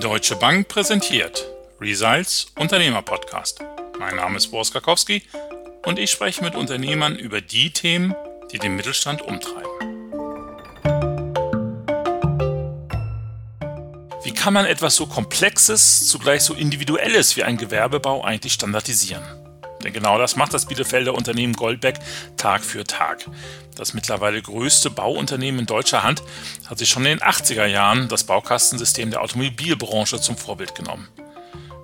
Deutsche Bank präsentiert Results Unternehmer Podcast. Mein Name ist Boris Karkowski und ich spreche mit Unternehmern über die Themen, die den Mittelstand umtreiben. Wie kann man etwas so Komplexes, zugleich so Individuelles wie ein Gewerbebau eigentlich standardisieren? Denn genau das macht das Bielefelder Unternehmen Goldbeck Tag für Tag. Das mittlerweile größte Bauunternehmen in deutscher Hand hat sich schon in den 80er Jahren das Baukastensystem der Automobilbranche zum Vorbild genommen.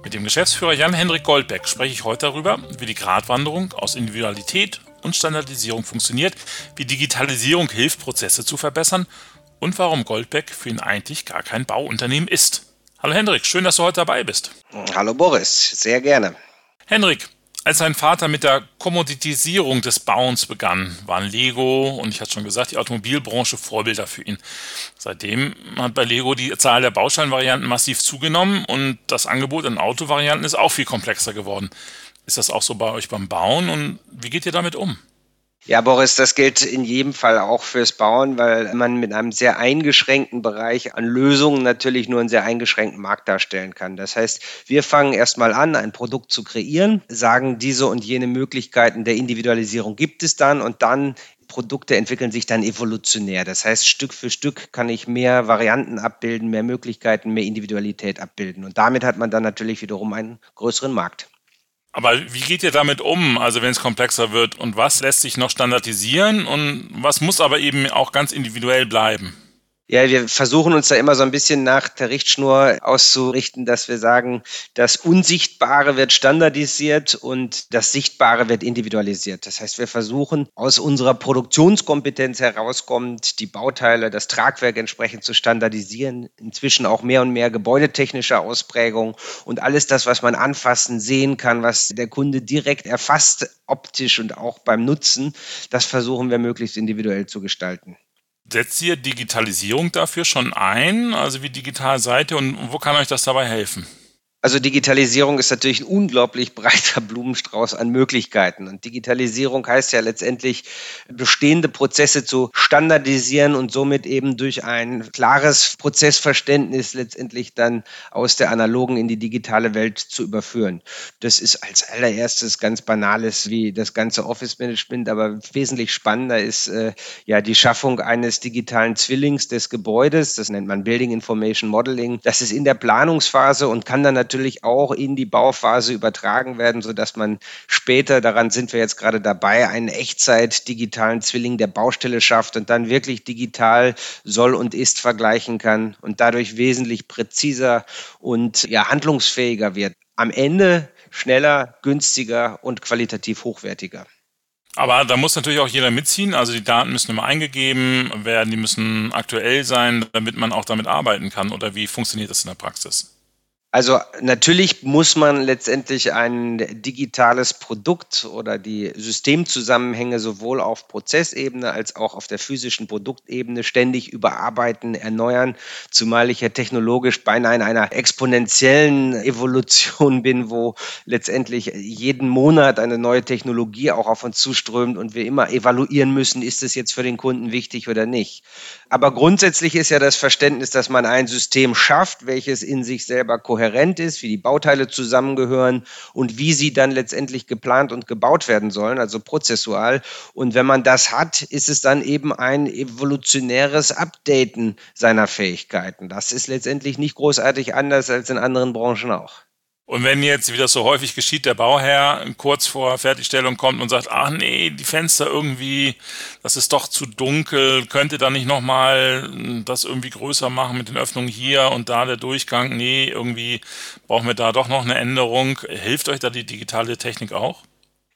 Mit dem Geschäftsführer Jan-Henrik Goldbeck spreche ich heute darüber, wie die Gratwanderung aus Individualität und Standardisierung funktioniert, wie Digitalisierung hilft, Prozesse zu verbessern und warum Goldbeck für ihn eigentlich gar kein Bauunternehmen ist. Hallo Hendrik, schön, dass du heute dabei bist. Hallo Boris, sehr gerne. Hendrik, als sein Vater mit der Kommoditisierung des Bauens begann, waren Lego und ich hatte schon gesagt, die Automobilbranche Vorbilder für ihn. Seitdem hat bei Lego die Zahl der Bausteinvarianten massiv zugenommen und das Angebot an Autovarianten ist auch viel komplexer geworden. Ist das auch so bei euch beim Bauen und wie geht ihr damit um? Ja, Boris, das gilt in jedem Fall auch fürs Bauen, weil man mit einem sehr eingeschränkten Bereich an Lösungen natürlich nur einen sehr eingeschränkten Markt darstellen kann. Das heißt, wir fangen erstmal an, ein Produkt zu kreieren, sagen, diese und jene Möglichkeiten der Individualisierung gibt es dann und dann Produkte entwickeln sich dann evolutionär. Das heißt, Stück für Stück kann ich mehr Varianten abbilden, mehr Möglichkeiten, mehr Individualität abbilden. Und damit hat man dann natürlich wiederum einen größeren Markt. Aber wie geht ihr damit um, also wenn es komplexer wird? Und was lässt sich noch standardisieren und was muss aber eben auch ganz individuell bleiben? Ja, wir versuchen uns da immer so ein bisschen nach der Richtschnur auszurichten, dass wir sagen, das Unsichtbare wird standardisiert und das Sichtbare wird individualisiert. Das heißt, wir versuchen aus unserer Produktionskompetenz herauskommend die Bauteile, das Tragwerk entsprechend zu standardisieren. Inzwischen auch mehr und mehr gebäudetechnische Ausprägung und alles das, was man anfassen, sehen kann, was der Kunde direkt erfasst, optisch und auch beim Nutzen, das versuchen wir möglichst individuell zu gestalten. Setzt ihr Digitalisierung dafür schon ein? Also wie digital seid ihr und wo kann euch das dabei helfen? Also Digitalisierung ist natürlich ein unglaublich breiter Blumenstrauß an Möglichkeiten. Und Digitalisierung heißt ja letztendlich, bestehende Prozesse zu standardisieren und somit eben durch ein klares Prozessverständnis letztendlich dann aus der analogen in die digitale Welt zu überführen. Das ist als allererstes ganz banales wie das ganze Office Management, aber wesentlich spannender ist äh, ja die Schaffung eines digitalen Zwillings des Gebäudes. Das nennt man Building Information Modeling. Das ist in der Planungsphase und kann dann natürlich natürlich auch in die Bauphase übertragen werden, sodass man später, daran sind wir jetzt gerade dabei, einen Echtzeit-digitalen Zwilling der Baustelle schafft und dann wirklich digital soll und ist vergleichen kann und dadurch wesentlich präziser und ja, handlungsfähiger wird. Am Ende schneller, günstiger und qualitativ hochwertiger. Aber da muss natürlich auch jeder mitziehen. Also die Daten müssen immer eingegeben werden, die müssen aktuell sein, damit man auch damit arbeiten kann. Oder wie funktioniert das in der Praxis? Also natürlich muss man letztendlich ein digitales Produkt oder die Systemzusammenhänge sowohl auf Prozessebene als auch auf der physischen Produktebene ständig überarbeiten, erneuern, zumal ich ja technologisch beinahe in einer exponentiellen Evolution bin, wo letztendlich jeden Monat eine neue Technologie auch auf uns zuströmt und wir immer evaluieren müssen, ist es jetzt für den Kunden wichtig oder nicht. Aber grundsätzlich ist ja das Verständnis, dass man ein System schafft, welches in sich selber kohärent kohärent ist, wie die Bauteile zusammengehören und wie sie dann letztendlich geplant und gebaut werden sollen, also prozessual. Und wenn man das hat, ist es dann eben ein evolutionäres Updaten seiner Fähigkeiten. Das ist letztendlich nicht großartig anders als in anderen Branchen auch. Und wenn jetzt, wie das so häufig geschieht, der Bauherr kurz vor Fertigstellung kommt und sagt, ach nee, die Fenster irgendwie, das ist doch zu dunkel, könnte da nicht nochmal das irgendwie größer machen mit den Öffnungen hier und da der Durchgang, nee, irgendwie brauchen wir da doch noch eine Änderung. Hilft euch da die digitale Technik auch?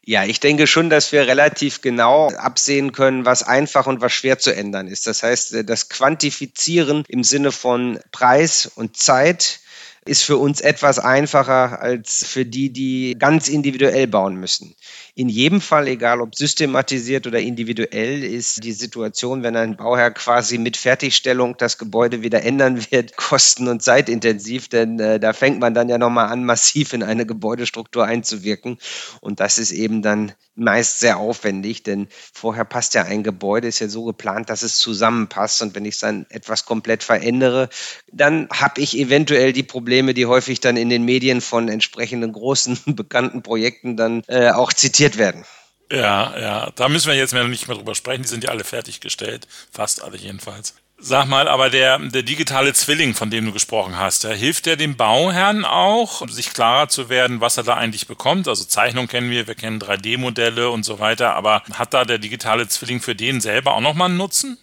Ja, ich denke schon, dass wir relativ genau absehen können, was einfach und was schwer zu ändern ist. Das heißt, das Quantifizieren im Sinne von Preis und Zeit ist für uns etwas einfacher als für die, die ganz individuell bauen müssen. In jedem Fall, egal ob systematisiert oder individuell, ist die Situation, wenn ein Bauherr quasi mit Fertigstellung das Gebäude wieder ändern wird, kosten- und zeitintensiv, denn äh, da fängt man dann ja nochmal an, massiv in eine Gebäudestruktur einzuwirken. Und das ist eben dann meist sehr aufwendig, denn vorher passt ja ein Gebäude, ist ja so geplant, dass es zusammenpasst. Und wenn ich dann etwas komplett verändere, dann habe ich eventuell die Probleme, Probleme, die häufig dann in den Medien von entsprechenden großen bekannten Projekten dann äh, auch zitiert werden. Ja, ja, da müssen wir jetzt nicht mehr drüber sprechen. Die sind ja alle fertiggestellt, fast alle jedenfalls. Sag mal, aber der, der digitale Zwilling, von dem du gesprochen hast, der hilft der dem Bauherrn auch, sich klarer zu werden, was er da eigentlich bekommt? Also Zeichnung kennen wir, wir kennen 3D-Modelle und so weiter, aber hat da der digitale Zwilling für den selber auch nochmal einen Nutzen?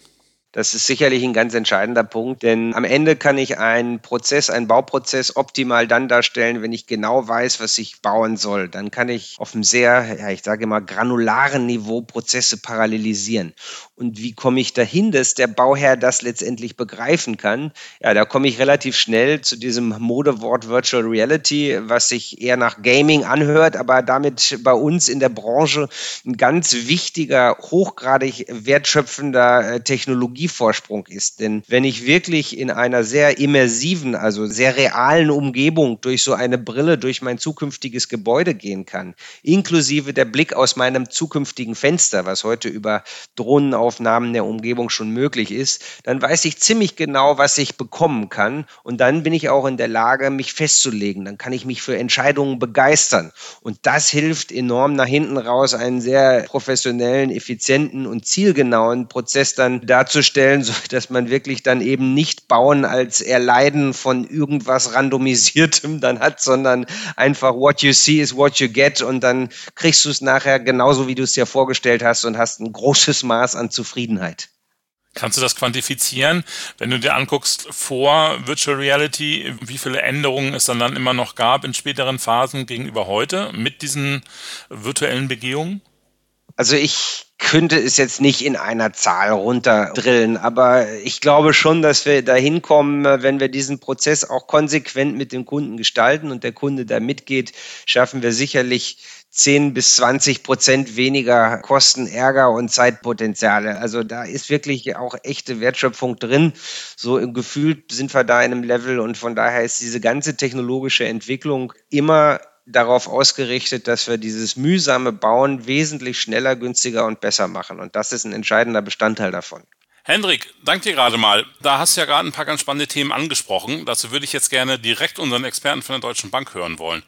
Das ist sicherlich ein ganz entscheidender Punkt, denn am Ende kann ich einen Prozess, einen Bauprozess optimal dann darstellen, wenn ich genau weiß, was ich bauen soll. Dann kann ich auf einem sehr, ja, ich sage immer, granularen Niveau Prozesse parallelisieren. Und wie komme ich dahin, dass der Bauherr das letztendlich begreifen kann? Ja, da komme ich relativ schnell zu diesem Modewort Virtual Reality, was sich eher nach Gaming anhört, aber damit bei uns in der Branche ein ganz wichtiger, hochgradig wertschöpfender äh, Technologievorsprung ist. Denn wenn ich wirklich in einer sehr immersiven, also sehr realen Umgebung durch so eine Brille durch mein zukünftiges Gebäude gehen kann, inklusive der Blick aus meinem zukünftigen Fenster, was heute über Drohnen auch Aufnahmen der Umgebung schon möglich ist, dann weiß ich ziemlich genau, was ich bekommen kann. Und dann bin ich auch in der Lage, mich festzulegen. Dann kann ich mich für Entscheidungen begeistern. Und das hilft enorm nach hinten raus, einen sehr professionellen, effizienten und zielgenauen Prozess dann darzustellen, so dass man wirklich dann eben nicht bauen als Erleiden von irgendwas randomisiertem dann hat, sondern einfach what you see is what you get und dann kriegst du es nachher genauso, wie du es dir vorgestellt hast und hast ein großes Maß an Zufriedenheit. Kannst du das quantifizieren? Wenn du dir anguckst vor Virtual Reality, wie viele Änderungen es dann, dann immer noch gab in späteren Phasen gegenüber heute mit diesen virtuellen Begehungen? Also ich könnte es jetzt nicht in einer Zahl runterdrillen, aber ich glaube schon, dass wir dahin kommen, wenn wir diesen Prozess auch konsequent mit dem Kunden gestalten und der Kunde da mitgeht, schaffen wir sicherlich 10 bis 20 Prozent weniger Kosten, Ärger und Zeitpotenziale. Also da ist wirklich auch echte Wertschöpfung drin. So im Gefühl sind wir da in einem Level und von daher ist diese ganze technologische Entwicklung immer darauf ausgerichtet, dass wir dieses mühsame Bauen wesentlich schneller, günstiger und besser machen. Und das ist ein entscheidender Bestandteil davon. Hendrik, danke dir gerade mal. Da hast du ja gerade ein paar ganz spannende Themen angesprochen. Dazu würde ich jetzt gerne direkt unseren Experten von der Deutschen Bank hören wollen.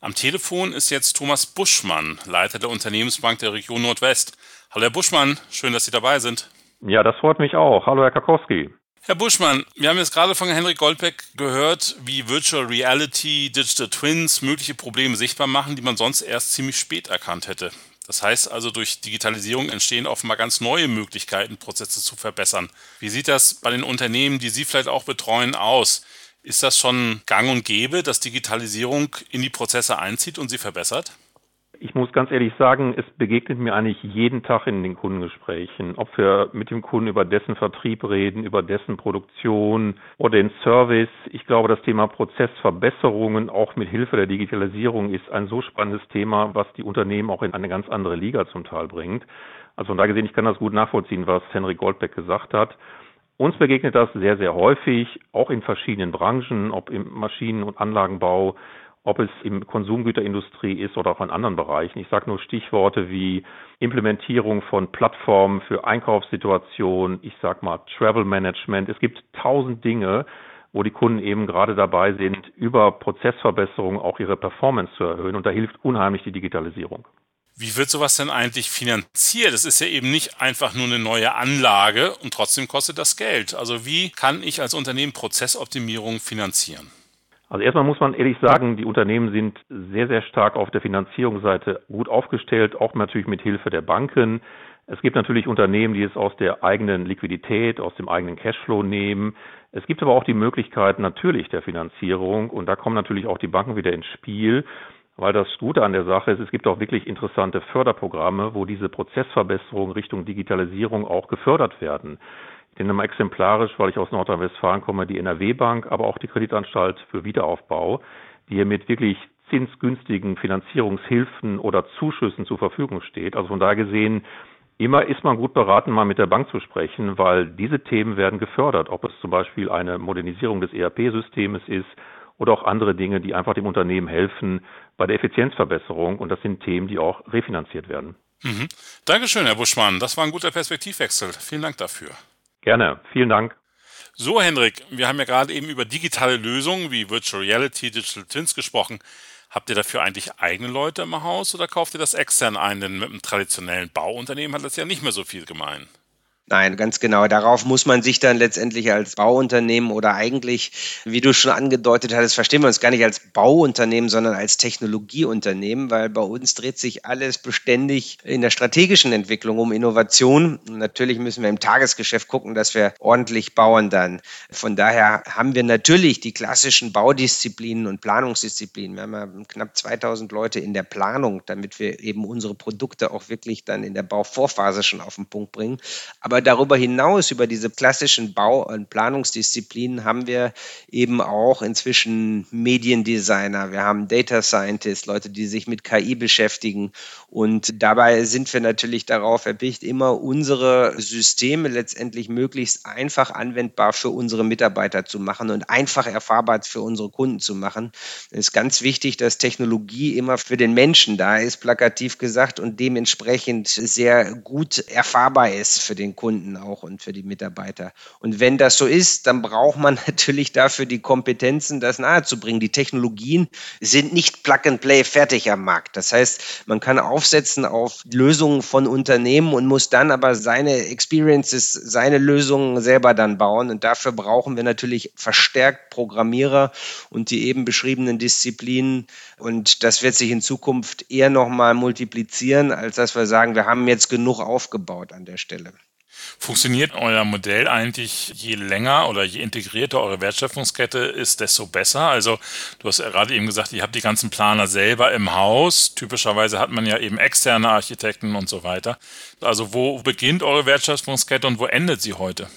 Am Telefon ist jetzt Thomas Buschmann, Leiter der Unternehmensbank der Region Nordwest. Hallo Herr Buschmann, schön, dass Sie dabei sind. Ja, das freut mich auch. Hallo Herr Karkowski. Herr Buschmann, wir haben jetzt gerade von Henrik Goldbeck gehört, wie Virtual Reality, Digital Twins mögliche Probleme sichtbar machen, die man sonst erst ziemlich spät erkannt hätte. Das heißt also, durch Digitalisierung entstehen offenbar ganz neue Möglichkeiten, Prozesse zu verbessern. Wie sieht das bei den Unternehmen, die Sie vielleicht auch betreuen, aus? Ist das schon gang und gäbe, dass Digitalisierung in die Prozesse einzieht und sie verbessert? Ich muss ganz ehrlich sagen, es begegnet mir eigentlich jeden Tag in den Kundengesprächen, ob wir mit dem Kunden über dessen Vertrieb reden, über dessen Produktion oder den Service. Ich glaube, das Thema Prozessverbesserungen auch mit Hilfe der Digitalisierung ist ein so spannendes Thema, was die Unternehmen auch in eine ganz andere Liga zum Teil bringt. Also von da gesehen, ich kann das gut nachvollziehen, was Henrik Goldbeck gesagt hat. Uns begegnet das sehr, sehr häufig, auch in verschiedenen Branchen, ob im Maschinen- und Anlagenbau, ob es im Konsumgüterindustrie ist oder auch in anderen Bereichen. Ich sage nur Stichworte wie Implementierung von Plattformen für Einkaufssituationen, ich sage mal Travel Management. Es gibt tausend Dinge, wo die Kunden eben gerade dabei sind, über Prozessverbesserungen auch ihre Performance zu erhöhen. Und da hilft unheimlich die Digitalisierung. Wie wird sowas denn eigentlich finanziert? Es ist ja eben nicht einfach nur eine neue Anlage und trotzdem kostet das Geld. Also wie kann ich als Unternehmen Prozessoptimierung finanzieren? Also erstmal muss man ehrlich sagen, die Unternehmen sind sehr, sehr stark auf der Finanzierungsseite gut aufgestellt, auch natürlich mit Hilfe der Banken. Es gibt natürlich Unternehmen, die es aus der eigenen Liquidität, aus dem eigenen Cashflow nehmen. Es gibt aber auch die Möglichkeit natürlich der Finanzierung und da kommen natürlich auch die Banken wieder ins Spiel. Weil das Gute an der Sache ist, es gibt auch wirklich interessante Förderprogramme, wo diese Prozessverbesserungen Richtung Digitalisierung auch gefördert werden. Ich nenne mal exemplarisch, weil ich aus Nordrhein-Westfalen komme, die NRW-Bank, aber auch die Kreditanstalt für Wiederaufbau, die hier mit wirklich zinsgünstigen Finanzierungshilfen oder Zuschüssen zur Verfügung steht. Also von daher gesehen, immer ist man gut beraten, mal mit der Bank zu sprechen, weil diese Themen werden gefördert, ob es zum Beispiel eine Modernisierung des ERP-Systems ist oder auch andere Dinge, die einfach dem Unternehmen helfen bei der Effizienzverbesserung. Und das sind Themen, die auch refinanziert werden. Mhm. Dankeschön, Herr Buschmann. Das war ein guter Perspektivwechsel. Vielen Dank dafür. Gerne. Vielen Dank. So, Henrik, wir haben ja gerade eben über digitale Lösungen wie Virtual Reality, Digital Twins gesprochen. Habt ihr dafür eigentlich eigene Leute im Haus oder kauft ihr das extern ein? Denn mit einem traditionellen Bauunternehmen hat das ja nicht mehr so viel gemein. Nein, ganz genau. Darauf muss man sich dann letztendlich als Bauunternehmen oder eigentlich, wie du schon angedeutet hattest, verstehen wir uns gar nicht als Bauunternehmen, sondern als Technologieunternehmen, weil bei uns dreht sich alles beständig in der strategischen Entwicklung um Innovation. Und natürlich müssen wir im Tagesgeschäft gucken, dass wir ordentlich bauen dann. Von daher haben wir natürlich die klassischen Baudisziplinen und Planungsdisziplinen. Wir haben ja knapp 2000 Leute in der Planung, damit wir eben unsere Produkte auch wirklich dann in der Bauvorphase schon auf den Punkt bringen. Aber aber darüber hinaus, über diese klassischen Bau- und Planungsdisziplinen, haben wir eben auch inzwischen Mediendesigner, wir haben Data Scientists, Leute, die sich mit KI beschäftigen. Und dabei sind wir natürlich darauf erpicht, immer unsere Systeme letztendlich möglichst einfach anwendbar für unsere Mitarbeiter zu machen und einfach erfahrbar für unsere Kunden zu machen. Es ist ganz wichtig, dass Technologie immer für den Menschen da ist, plakativ gesagt, und dementsprechend sehr gut erfahrbar ist für den Kunden. Kunden auch und für die Mitarbeiter. Und wenn das so ist, dann braucht man natürlich dafür die Kompetenzen, das nahezubringen. Die Technologien sind nicht Plug and Play fertig am Markt. Das heißt, man kann aufsetzen auf Lösungen von Unternehmen und muss dann aber seine Experiences, seine Lösungen selber dann bauen. Und dafür brauchen wir natürlich verstärkt Programmierer und die eben beschriebenen Disziplinen. Und das wird sich in Zukunft eher nochmal multiplizieren, als dass wir sagen, wir haben jetzt genug aufgebaut an der Stelle. Funktioniert euer Modell eigentlich je länger oder je integrierter eure Wertschöpfungskette ist, desto besser? Also du hast gerade eben gesagt, ihr habt die ganzen Planer selber im Haus. Typischerweise hat man ja eben externe Architekten und so weiter. Also wo beginnt eure Wertschöpfungskette und wo endet sie heute?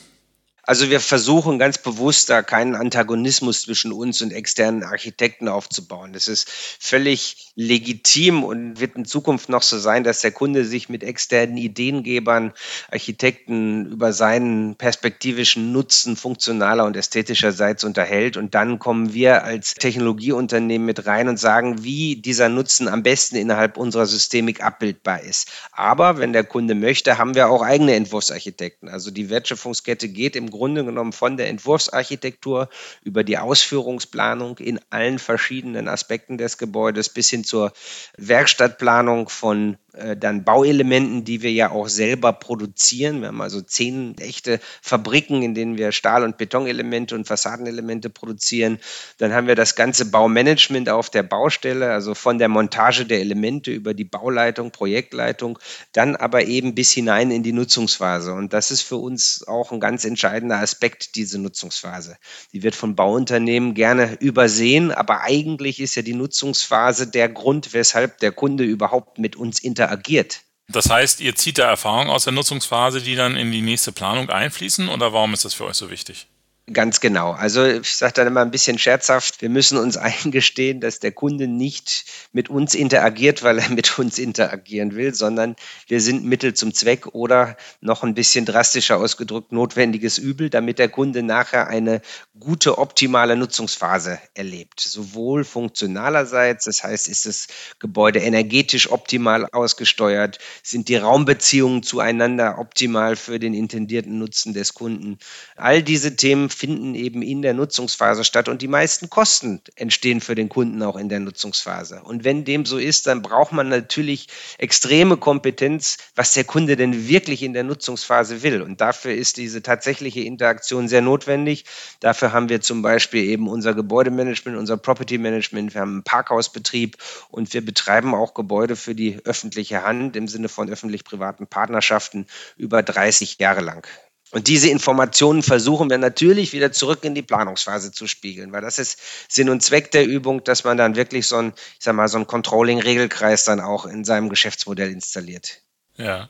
Also wir versuchen ganz bewusst da keinen Antagonismus zwischen uns und externen Architekten aufzubauen. Das ist völlig legitim und wird in Zukunft noch so sein, dass der Kunde sich mit externen Ideengebern, Architekten über seinen perspektivischen Nutzen funktionaler und ästhetischerseits unterhält. Und dann kommen wir als Technologieunternehmen mit rein und sagen, wie dieser Nutzen am besten innerhalb unserer Systemik abbildbar ist. Aber wenn der Kunde möchte, haben wir auch eigene Entwurfsarchitekten. Also die Wertschöpfungskette geht im Grunde genommen von der Entwurfsarchitektur über die Ausführungsplanung in allen verschiedenen Aspekten des Gebäudes bis hin zur Werkstattplanung von äh, dann Bauelementen, die wir ja auch selber produzieren. Wir haben also zehn echte Fabriken, in denen wir Stahl- und Betonelemente und Fassadenelemente produzieren. Dann haben wir das ganze Baumanagement auf der Baustelle, also von der Montage der Elemente über die Bauleitung, Projektleitung, dann aber eben bis hinein in die Nutzungsphase. Und das ist für uns auch ein ganz entscheidender Aspekt, diese Nutzungsphase. Die wird von Bauunternehmen gerne übersehen, aber eigentlich ist ja die Nutzungsphase der Grund, weshalb der Kunde überhaupt mit uns interagiert interagiert. Das heißt, ihr zieht da Erfahrungen aus der Nutzungsphase, die dann in die nächste Planung einfließen oder warum ist das für euch so wichtig? Ganz genau. Also ich sage dann immer ein bisschen scherzhaft, wir müssen uns eingestehen, dass der Kunde nicht mit uns interagiert, weil er mit uns interagieren will, sondern wir sind Mittel zum Zweck oder noch ein bisschen drastischer ausgedrückt notwendiges Übel, damit der Kunde nachher eine gute, optimale Nutzungsphase erlebt. Sowohl funktionalerseits, das heißt, ist das Gebäude energetisch optimal ausgesteuert, sind die Raumbeziehungen zueinander optimal für den intendierten Nutzen des Kunden. All diese Themen finden eben in der Nutzungsphase statt und die meisten Kosten entstehen für den Kunden auch in der Nutzungsphase. Und wenn dem so ist, dann braucht man natürlich extreme Kompetenz, was der Kunde denn wirklich in der Nutzungsphase will. Und dafür ist diese tatsächliche Interaktion sehr notwendig. Dafür haben wir zum Beispiel eben unser Gebäudemanagement, unser Property Management, wir haben einen Parkhausbetrieb und wir betreiben auch Gebäude für die öffentliche Hand im Sinne von öffentlich-privaten Partnerschaften über 30 Jahre lang. Und diese Informationen versuchen wir natürlich wieder zurück in die Planungsphase zu spiegeln, weil das ist Sinn und Zweck der Übung, dass man dann wirklich so ein, ich sag mal, so ein Controlling-Regelkreis dann auch in seinem Geschäftsmodell installiert. Ja.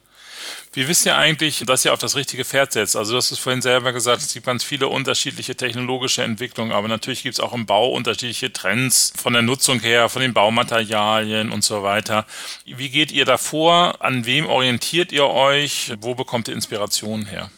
Wie wisst ihr eigentlich, dass ihr auf das richtige Pferd setzt? Also du hast es vorhin selber gesagt, es gibt ganz viele unterschiedliche technologische Entwicklungen, aber natürlich gibt es auch im Bau unterschiedliche Trends von der Nutzung her, von den Baumaterialien und so weiter. Wie geht ihr da vor? An wem orientiert ihr euch? Wo bekommt ihr Inspiration her?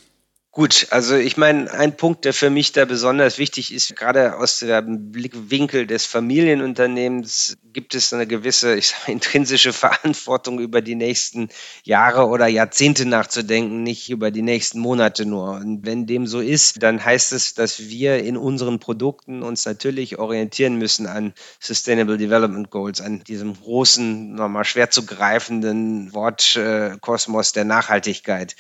Gut, also ich meine, ein Punkt, der für mich da besonders wichtig ist, gerade aus dem Blickwinkel des Familienunternehmens gibt es eine gewisse ich sag, intrinsische Verantwortung über die nächsten Jahre oder Jahrzehnte nachzudenken, nicht über die nächsten Monate nur. Und wenn dem so ist, dann heißt es, dass wir in unseren Produkten uns natürlich orientieren müssen an Sustainable Development Goals, an diesem großen, nochmal schwer zu greifenden Wortkosmos der Nachhaltigkeit.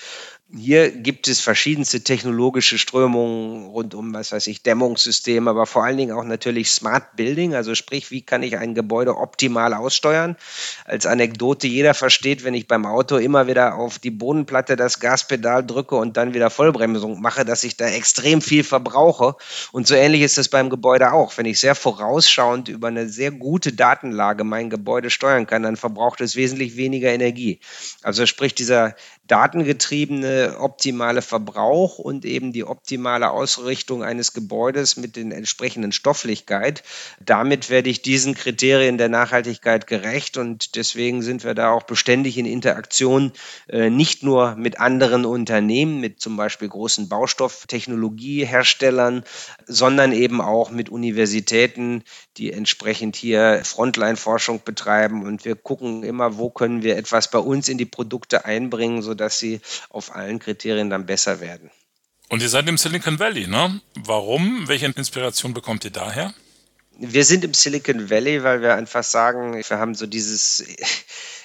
Hier gibt es verschiedenste technologische Strömungen rund um, was weiß ich, Dämmungssysteme, aber vor allen Dingen auch natürlich Smart Building, also sprich, wie kann ich ein Gebäude optimal aussteuern? Als Anekdote, jeder versteht, wenn ich beim Auto immer wieder auf die Bodenplatte das Gaspedal drücke und dann wieder Vollbremsung mache, dass ich da extrem viel verbrauche. Und so ähnlich ist es beim Gebäude auch. Wenn ich sehr vorausschauend über eine sehr gute Datenlage mein Gebäude steuern kann, dann verbraucht es wesentlich weniger Energie. Also sprich, dieser datengetriebene optimale Verbrauch und eben die optimale Ausrichtung eines Gebäudes mit den entsprechenden Stofflichkeit. Damit werde ich diesen Kriterien der Nachhaltigkeit gerecht und deswegen sind wir da auch beständig in Interaktion, äh, nicht nur mit anderen Unternehmen, mit zum Beispiel großen Baustofftechnologieherstellern, sondern eben auch mit Universitäten, die entsprechend hier Frontline-Forschung betreiben und wir gucken immer, wo können wir etwas bei uns in die Produkte einbringen, so dass sie auf allen Kriterien dann besser werden. Und ihr seid im Silicon Valley, ne? Warum? Welche Inspiration bekommt ihr daher? Wir sind im Silicon Valley, weil wir einfach sagen, wir haben so dieses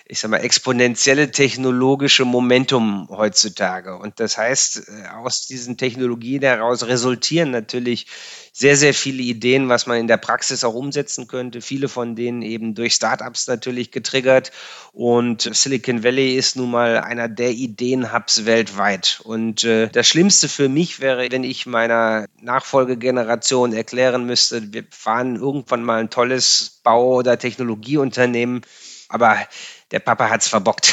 ich sag mal, exponentielle technologische Momentum heutzutage. Und das heißt, äh, aus diesen Technologien heraus resultieren natürlich sehr, sehr viele Ideen, was man in der Praxis auch umsetzen könnte. Viele von denen eben durch Startups natürlich getriggert. Und Silicon Valley ist nun mal einer der Ideenhubs weltweit. Und äh, das Schlimmste für mich wäre, wenn ich meiner Nachfolgegeneration erklären müsste, wir fahren irgendwann mal ein tolles Bau- oder Technologieunternehmen. Aber der Papa hat's verbockt.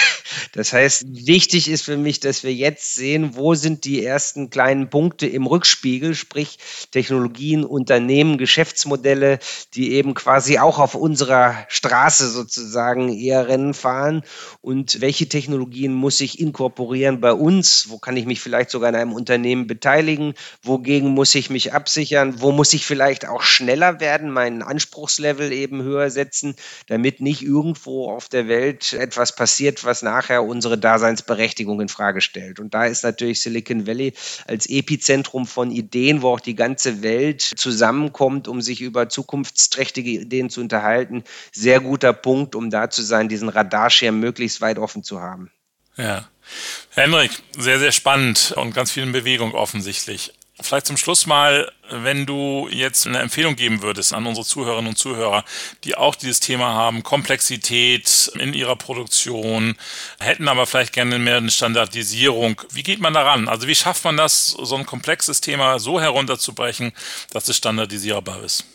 Das heißt, wichtig ist für mich, dass wir jetzt sehen, wo sind die ersten kleinen Punkte im Rückspiegel, sprich Technologien, Unternehmen, Geschäftsmodelle, die eben quasi auch auf unserer Straße sozusagen eher Rennen fahren. Und welche Technologien muss ich inkorporieren bei uns, wo kann ich mich vielleicht sogar in einem Unternehmen beteiligen, wogegen muss ich mich absichern, wo muss ich vielleicht auch schneller werden, meinen Anspruchslevel eben höher setzen, damit nicht irgendwo auf der Welt etwas passiert, was nachher unsere Daseinsberechtigung in Frage stellt. Und da ist natürlich Silicon Valley als Epizentrum von Ideen, wo auch die ganze Welt zusammenkommt, um sich über zukunftsträchtige Ideen zu unterhalten, sehr guter Punkt, um da zu sein, diesen Radarschirm möglichst weit offen zu haben. Ja. Henrik, sehr, sehr spannend und ganz viel in Bewegung offensichtlich. Vielleicht zum Schluss mal, wenn du jetzt eine Empfehlung geben würdest an unsere Zuhörerinnen und Zuhörer, die auch dieses Thema haben, Komplexität in ihrer Produktion, hätten aber vielleicht gerne mehr eine Standardisierung. Wie geht man daran? Also wie schafft man das, so ein komplexes Thema so herunterzubrechen, dass es standardisierbar ist?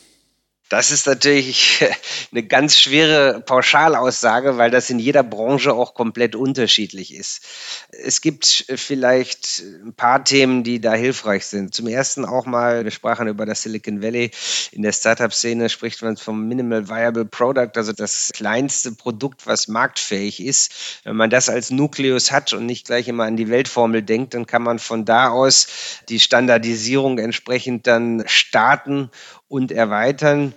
Das ist natürlich eine ganz schwere Pauschalaussage, weil das in jeder Branche auch komplett unterschiedlich ist. Es gibt vielleicht ein paar Themen, die da hilfreich sind. Zum ersten auch mal, wir sprachen über das Silicon Valley. In der Startup-Szene spricht man vom Minimal Viable Product, also das kleinste Produkt, was marktfähig ist. Wenn man das als Nukleus hat und nicht gleich immer an die Weltformel denkt, dann kann man von da aus die Standardisierung entsprechend dann starten und erweitern.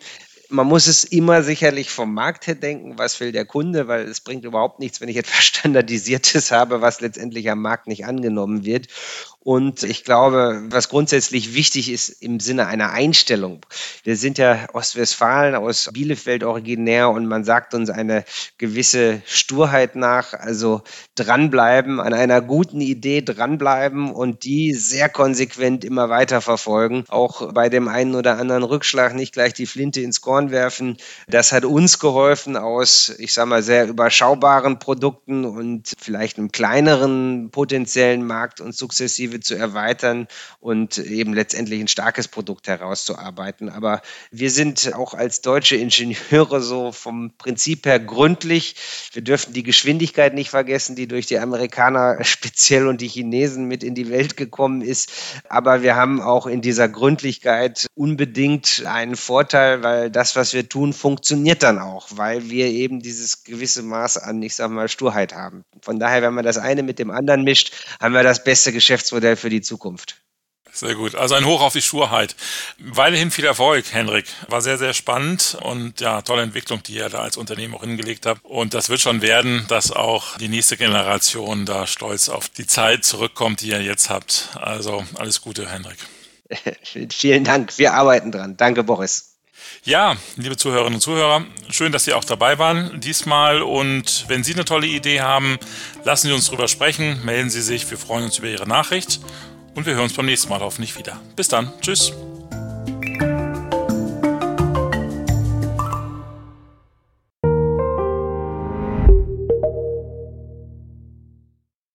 Man muss es immer sicherlich vom Markt her denken, was will der Kunde, weil es bringt überhaupt nichts, wenn ich etwas Standardisiertes habe, was letztendlich am Markt nicht angenommen wird. Und ich glaube, was grundsätzlich wichtig ist im Sinne einer Einstellung. Wir sind ja Ostwestfalen aus Bielefeld originär und man sagt uns eine gewisse Sturheit nach, also dranbleiben, an einer guten Idee dranbleiben und die sehr konsequent immer weiter verfolgen. Auch bei dem einen oder anderen Rückschlag nicht gleich die Flinte ins Korn werfen. Das hat uns geholfen aus, ich sage mal, sehr überschaubaren Produkten und vielleicht einem kleineren potenziellen Markt sukzessive sukzessive zu erweitern und eben letztendlich ein starkes Produkt herauszuarbeiten. Aber wir sind auch als deutsche Ingenieure so vom Prinzip her gründlich. Wir dürfen die Geschwindigkeit nicht vergessen, die durch die Amerikaner speziell und die Chinesen mit in die Welt gekommen ist. Aber wir haben auch in dieser Gründlichkeit unbedingt einen Vorteil, weil das, was wir tun, funktioniert dann auch, weil wir eben dieses gewisse Maß an, ich sag mal, Sturheit haben. Von daher, wenn man das eine mit dem anderen mischt, haben wir das beste Geschäftsmodell für die Zukunft. Sehr gut. Also ein Hoch auf die Schurheit. Weiterhin viel Erfolg, Henrik. War sehr, sehr spannend und ja, tolle Entwicklung, die ihr da als Unternehmen auch hingelegt habt. Und das wird schon werden, dass auch die nächste Generation da stolz auf die Zeit zurückkommt, die ihr jetzt habt. Also alles Gute, Henrik. Vielen Dank. Wir arbeiten dran. Danke, Boris. Ja, liebe Zuhörerinnen und Zuhörer, schön, dass Sie auch dabei waren diesmal. Und wenn Sie eine tolle Idee haben, lassen Sie uns drüber sprechen, melden Sie sich. Wir freuen uns über Ihre Nachricht und wir hören uns beim nächsten Mal hoffentlich wieder. Bis dann. Tschüss.